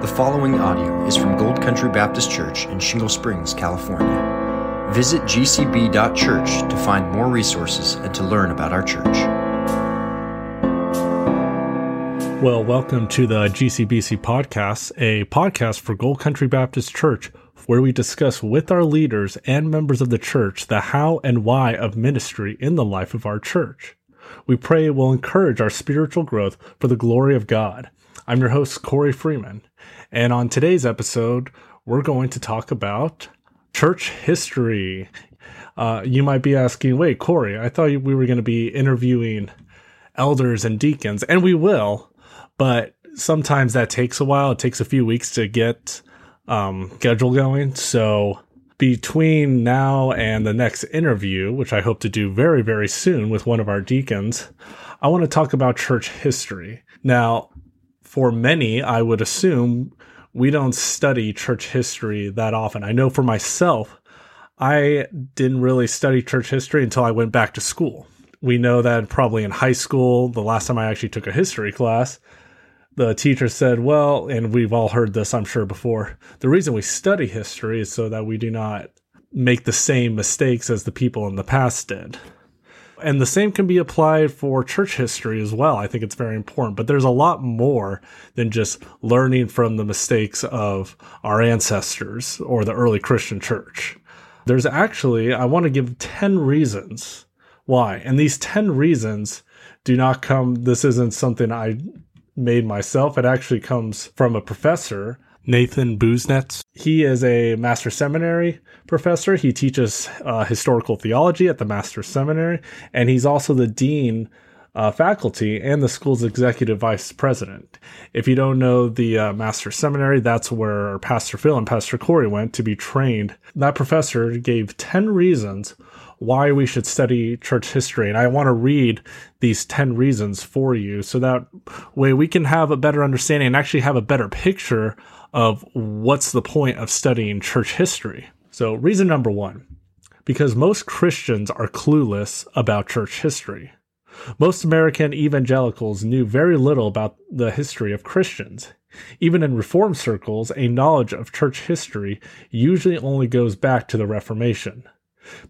The following audio is from Gold Country Baptist Church in Shingle Springs, California. Visit gcb.church to find more resources and to learn about our church. Well, welcome to the GCBC podcast, a podcast for Gold Country Baptist Church, where we discuss with our leaders and members of the church the how and why of ministry in the life of our church. We pray it will encourage our spiritual growth for the glory of God. I'm your host, Corey Freeman. And on today's episode, we're going to talk about church history. Uh, you might be asking, wait, Corey, I thought we were going to be interviewing elders and deacons, and we will, but sometimes that takes a while. It takes a few weeks to get um, schedule going. So between now and the next interview, which I hope to do very, very soon with one of our deacons, I want to talk about church history. Now, for many, I would assume we don't study church history that often. I know for myself, I didn't really study church history until I went back to school. We know that probably in high school, the last time I actually took a history class, the teacher said, Well, and we've all heard this, I'm sure, before. The reason we study history is so that we do not make the same mistakes as the people in the past did and the same can be applied for church history as well. I think it's very important, but there's a lot more than just learning from the mistakes of our ancestors or the early Christian church. There's actually, I want to give 10 reasons why. And these 10 reasons do not come, this isn't something I made myself. It actually comes from a professor Nathan Busenitz. He is a master seminary professor. He teaches uh, historical theology at the master seminary, and he's also the dean uh, faculty and the school's executive vice president. If you don't know the uh, master seminary, that's where Pastor Phil and Pastor Corey went to be trained. That professor gave 10 reasons why we should study church history. And I want to read these 10 reasons for you so that way we can have a better understanding and actually have a better picture of what's the point of studying church history. So, reason number one because most Christians are clueless about church history. Most American evangelicals knew very little about the history of Christians. Even in Reformed circles, a knowledge of church history usually only goes back to the Reformation.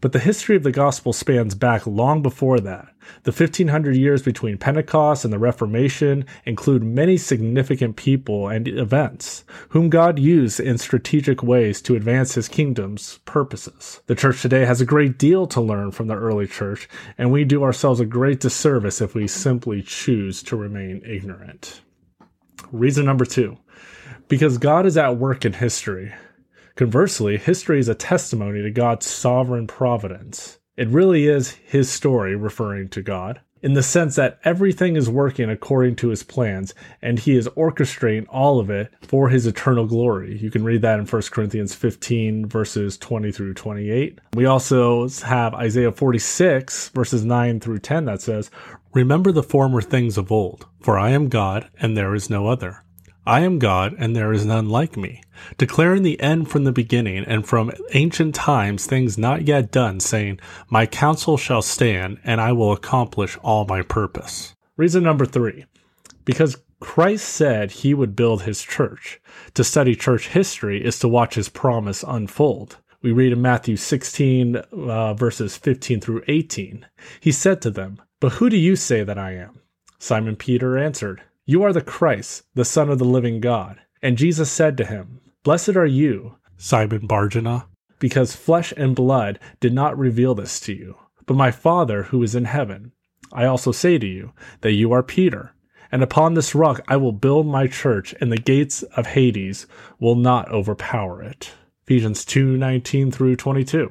But the history of the gospel spans back long before that. The 1500 years between Pentecost and the Reformation include many significant people and events whom God used in strategic ways to advance his kingdom's purposes. The church today has a great deal to learn from the early church, and we do ourselves a great disservice if we simply choose to remain ignorant. Reason number two because God is at work in history. Conversely, history is a testimony to God's sovereign providence. It really is his story referring to God, in the sense that everything is working according to his plans, and he is orchestrating all of it for his eternal glory. You can read that in 1 Corinthians 15, verses 20 through 28. We also have Isaiah 46, verses 9 through 10, that says, Remember the former things of old, for I am God, and there is no other. I am God, and there is none like me, declaring the end from the beginning, and from ancient times things not yet done, saying, My counsel shall stand, and I will accomplish all my purpose. Reason number three because Christ said he would build his church. To study church history is to watch his promise unfold. We read in Matthew 16, uh, verses 15 through 18. He said to them, But who do you say that I am? Simon Peter answered, you are the Christ, the Son of the living God. And Jesus said to him, Blessed are you, Simon Barjona, because flesh and blood did not reveal this to you, but my Father who is in heaven. I also say to you that you are Peter, and upon this rock I will build my church, and the gates of Hades will not overpower it. Ephesians 2 19 through 22.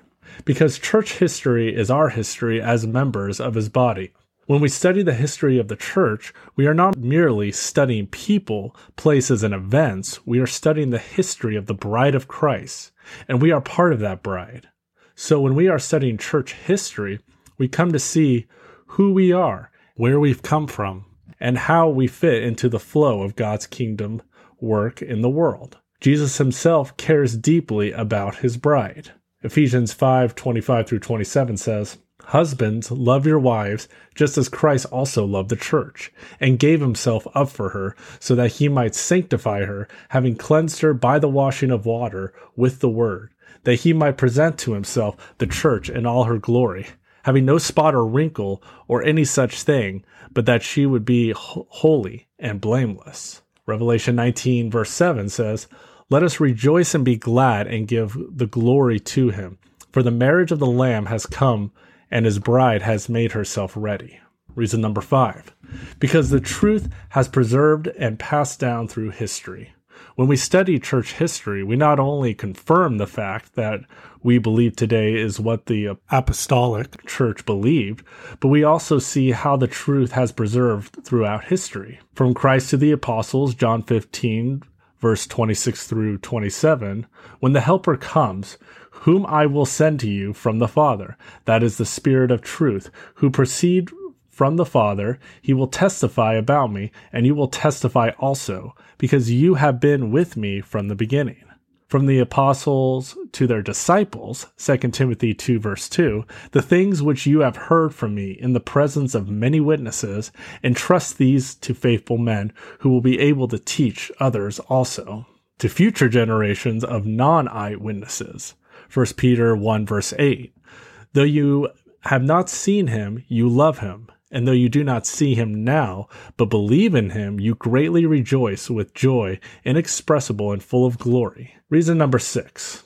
because church history is our history as members of his body. When we study the history of the church, we are not merely studying people, places, and events, we are studying the history of the bride of Christ, and we are part of that bride. So when we are studying church history, we come to see who we are, where we've come from, and how we fit into the flow of God's kingdom work in the world. Jesus himself cares deeply about his bride. Ephesians 5 25 through 27 says, Husbands, love your wives, just as Christ also loved the church, and gave himself up for her, so that he might sanctify her, having cleansed her by the washing of water with the word, that he might present to himself the church in all her glory, having no spot or wrinkle or any such thing, but that she would be holy and blameless. Revelation 19, verse 7 says, Let us rejoice and be glad and give the glory to him, for the marriage of the Lamb has come and his bride has made herself ready. Reason number five, because the truth has preserved and passed down through history. When we study church history, we not only confirm the fact that we believe today is what the apostolic church believed, but we also see how the truth has preserved throughout history. From Christ to the apostles, John 15, verse 26 through 27, when the Helper comes, whom I will send to you from the Father. That is the Spirit of truth, who proceed from the Father. He will testify about me, and you will testify also, because you have been with me from the beginning. From the apostles to their disciples, 2 Timothy 2 verse 2, the things which you have heard from me in the presence of many witnesses, entrust these to faithful men who will be able to teach others also, to future generations of non-eyewitnesses 1 Peter 1 verse 8. Though you have not seen him, you love him. And though you do not see him now, but believe in him, you greatly rejoice with joy inexpressible and full of glory. Reason number six.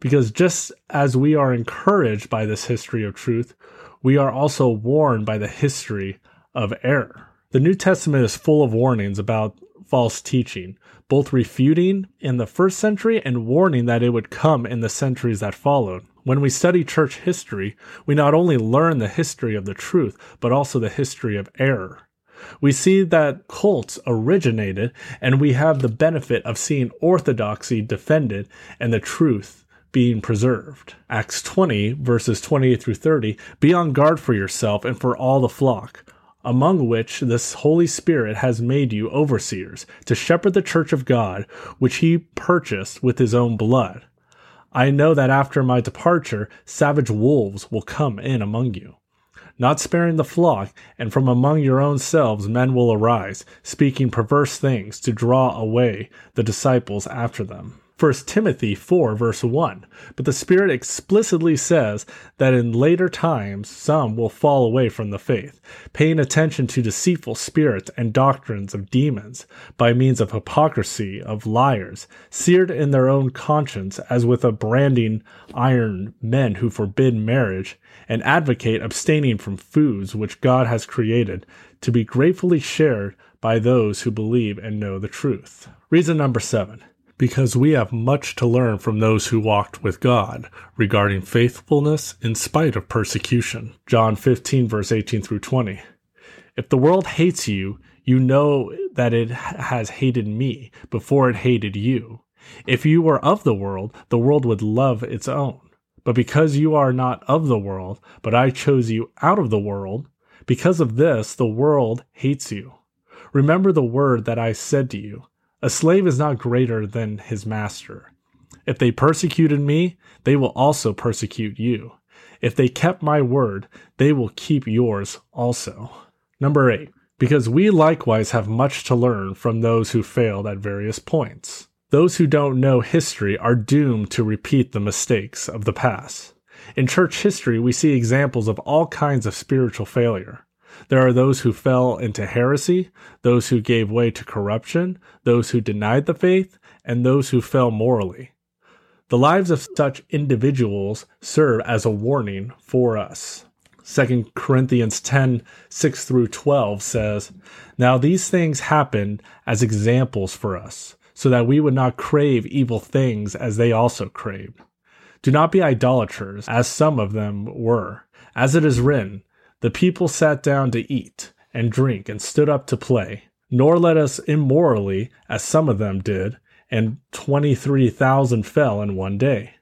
Because just as we are encouraged by this history of truth, we are also warned by the history of error. The New Testament is full of warnings about false teaching, both refuting in the first century and warning that it would come in the centuries that followed. When we study church history, we not only learn the history of the truth, but also the history of error. We see that cults originated, and we have the benefit of seeing orthodoxy defended and the truth being preserved. Acts 20, verses 28 through 30 Be on guard for yourself and for all the flock among which this Holy Spirit has made you overseers, to shepherd the church of God, which he purchased with his own blood. I know that after my departure, savage wolves will come in among you, not sparing the flock, and from among your own selves men will arise, speaking perverse things to draw away the disciples after them. 1 Timothy 4, verse 1. But the Spirit explicitly says that in later times some will fall away from the faith, paying attention to deceitful spirits and doctrines of demons, by means of hypocrisy of liars, seared in their own conscience as with a branding iron men who forbid marriage, and advocate abstaining from foods which God has created to be gratefully shared by those who believe and know the truth. Reason number seven because we have much to learn from those who walked with God regarding faithfulness in spite of persecution. John 15, verse 18 through 20. If the world hates you, you know that it has hated me before it hated you. If you were of the world, the world would love its own. But because you are not of the world, but I chose you out of the world, because of this the world hates you. Remember the word that I said to you a slave is not greater than his master. If they persecuted me, they will also persecute you. If they kept my word, they will keep yours also. Number eight, because we likewise have much to learn from those who failed at various points. Those who don't know history are doomed to repeat the mistakes of the past. In church history, we see examples of all kinds of spiritual failure. There are those who fell into heresy, those who gave way to corruption, those who denied the faith, and those who fell morally. The lives of such individuals serve as a warning for us. 2 Corinthians 10 6 through 12 says, Now these things happened as examples for us, so that we would not crave evil things as they also craved. Do not be idolaters, as some of them were. As it is written, The people sat down to eat and drink and stood up to play. Nor let us immorally, as some of them did, and 23,000 fell in one day.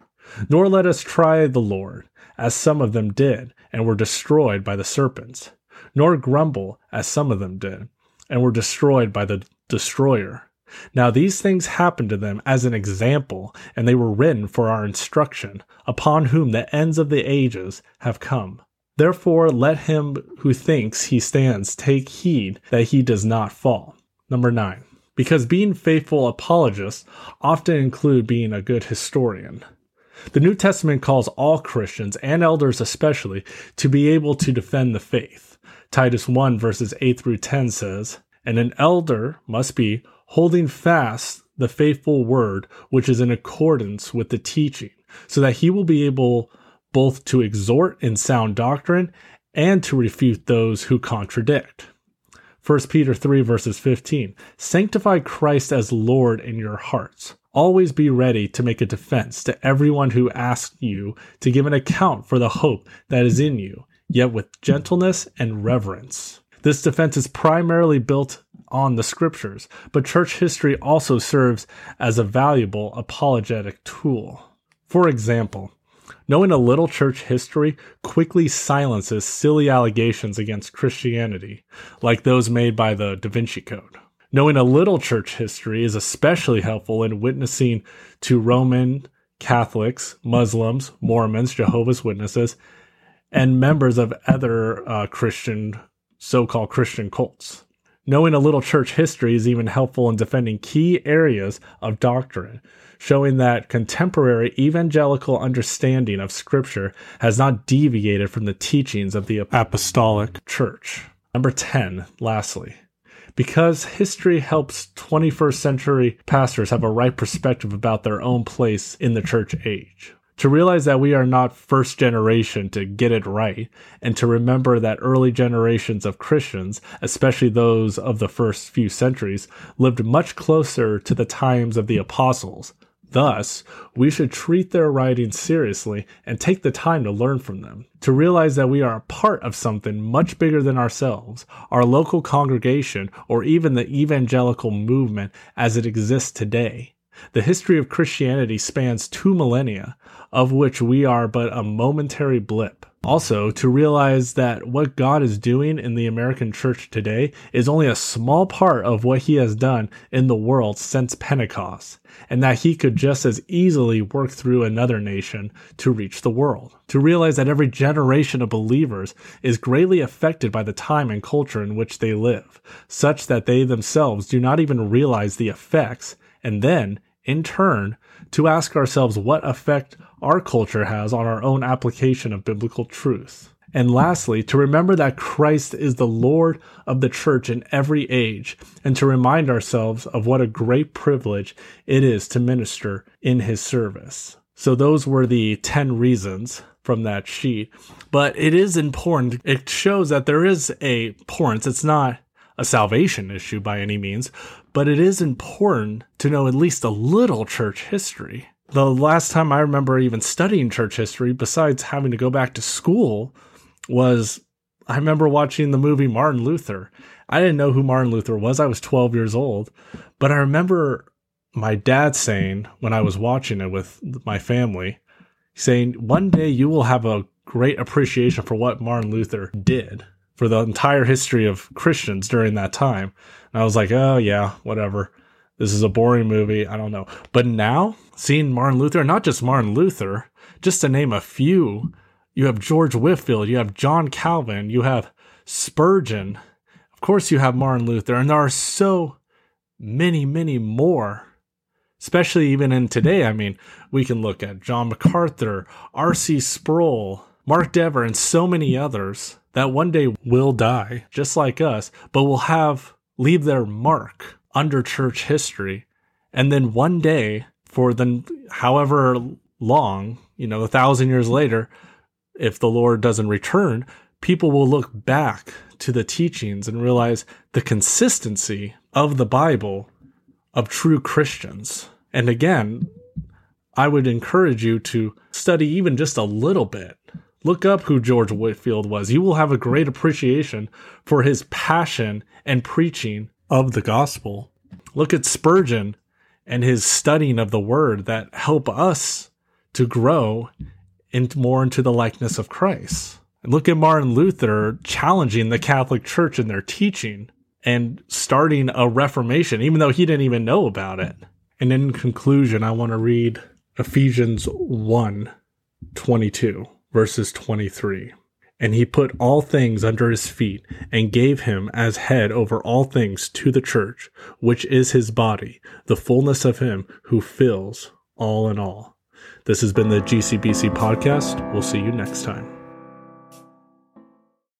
Nor let us try the Lord, as some of them did, and were destroyed by the serpents. Nor grumble, as some of them did, and were destroyed by the destroyer. Now these things happened to them as an example, and they were written for our instruction, upon whom the ends of the ages have come. Therefore, let him who thinks he stands take heed that he does not fall. Number nine. Because being faithful apologists often include being a good historian. The New Testament calls all Christians, and elders especially, to be able to defend the faith. Titus 1 verses 8 through 10 says, And an elder must be holding fast the faithful word which is in accordance with the teaching, so that he will be able both to exhort in sound doctrine and to refute those who contradict. 1 Peter 3 verses 15. Sanctify Christ as Lord in your hearts. Always be ready to make a defense to everyone who asks you to give an account for the hope that is in you, yet with gentleness and reverence. This defense is primarily built on the scriptures, but church history also serves as a valuable apologetic tool. For example, knowing a little church history quickly silences silly allegations against Christianity, like those made by the Da Vinci Code. Knowing a little church history is especially helpful in witnessing to Roman Catholics, Muslims, Mormons, Jehovah's Witnesses, and members of other uh, Christian, so called Christian cults. Knowing a little church history is even helpful in defending key areas of doctrine, showing that contemporary evangelical understanding of Scripture has not deviated from the teachings of the Apostolic Church. Number 10, lastly, because history helps 21st century pastors have a right perspective about their own place in the church age to realize that we are not first generation to get it right, and to remember that early generations of Christians, especially those of the first few centuries, lived much closer to the times of the apostles. Thus, we should treat their writings seriously and take the time to learn from them, to realize that we are a part of something much bigger than ourselves, our local congregation, or even the evangelical movement as it exists today. The history of Christianity spans two millennia, of which we are but a momentary blip. Also, to realize that what God is doing in the American church today is only a small part of what he has done in the world since Pentecost, and that he could just as easily work through another nation to reach the world. To realize that every generation of believers is greatly affected by the time and culture in which they live, such that they themselves do not even realize the effects, and then, in turn, to ask ourselves what effect our culture has on our own application of biblical truth. And lastly, to remember that Christ is the Lord of the church in every age, and to remind ourselves of what a great privilege it is to minister in his service. So those were the 10 reasons from that sheet. But it is important. It shows that there is a importance. It's not a salvation issue by any means, but it is important to know at least a little church history the last time I remember even studying church history, besides having to go back to school, was I remember watching the movie Martin Luther. I didn't know who Martin Luther was. I was 12 years old, but I remember my dad saying when I was watching it with my family, saying, One day you will have a great appreciation for what Martin Luther did for the entire history of Christians during that time. And I was like, Oh, yeah, whatever. This is a boring movie. I don't know. But now, seeing Martin Luther, not just Martin Luther, just to name a few, you have George Whitefield, you have John Calvin, you have Spurgeon. Of course, you have Martin Luther, and there are so many, many more. Especially even in today, I mean, we can look at John MacArthur, R.C. Sproul, Mark Dever, and so many others that one day will die, just like us, but will have leave their mark under church history. And then one day, for the however long, you know, a thousand years later, if the Lord doesn't return, people will look back to the teachings and realize the consistency of the Bible of true Christians. And again, I would encourage you to study even just a little bit. Look up who George Whitefield was. You will have a great appreciation for his passion and preaching of the gospel. Look at Spurgeon and his studying of the word that help us to grow into more into the likeness of Christ. And look at Martin Luther challenging the Catholic Church in their teaching and starting a reformation, even though he didn't even know about it. And in conclusion, I want to read Ephesians 1 22 verses 23. And he put all things under his feet and gave him as head over all things to the church, which is his body, the fullness of him who fills all in all. This has been the GCBC podcast. We'll see you next time.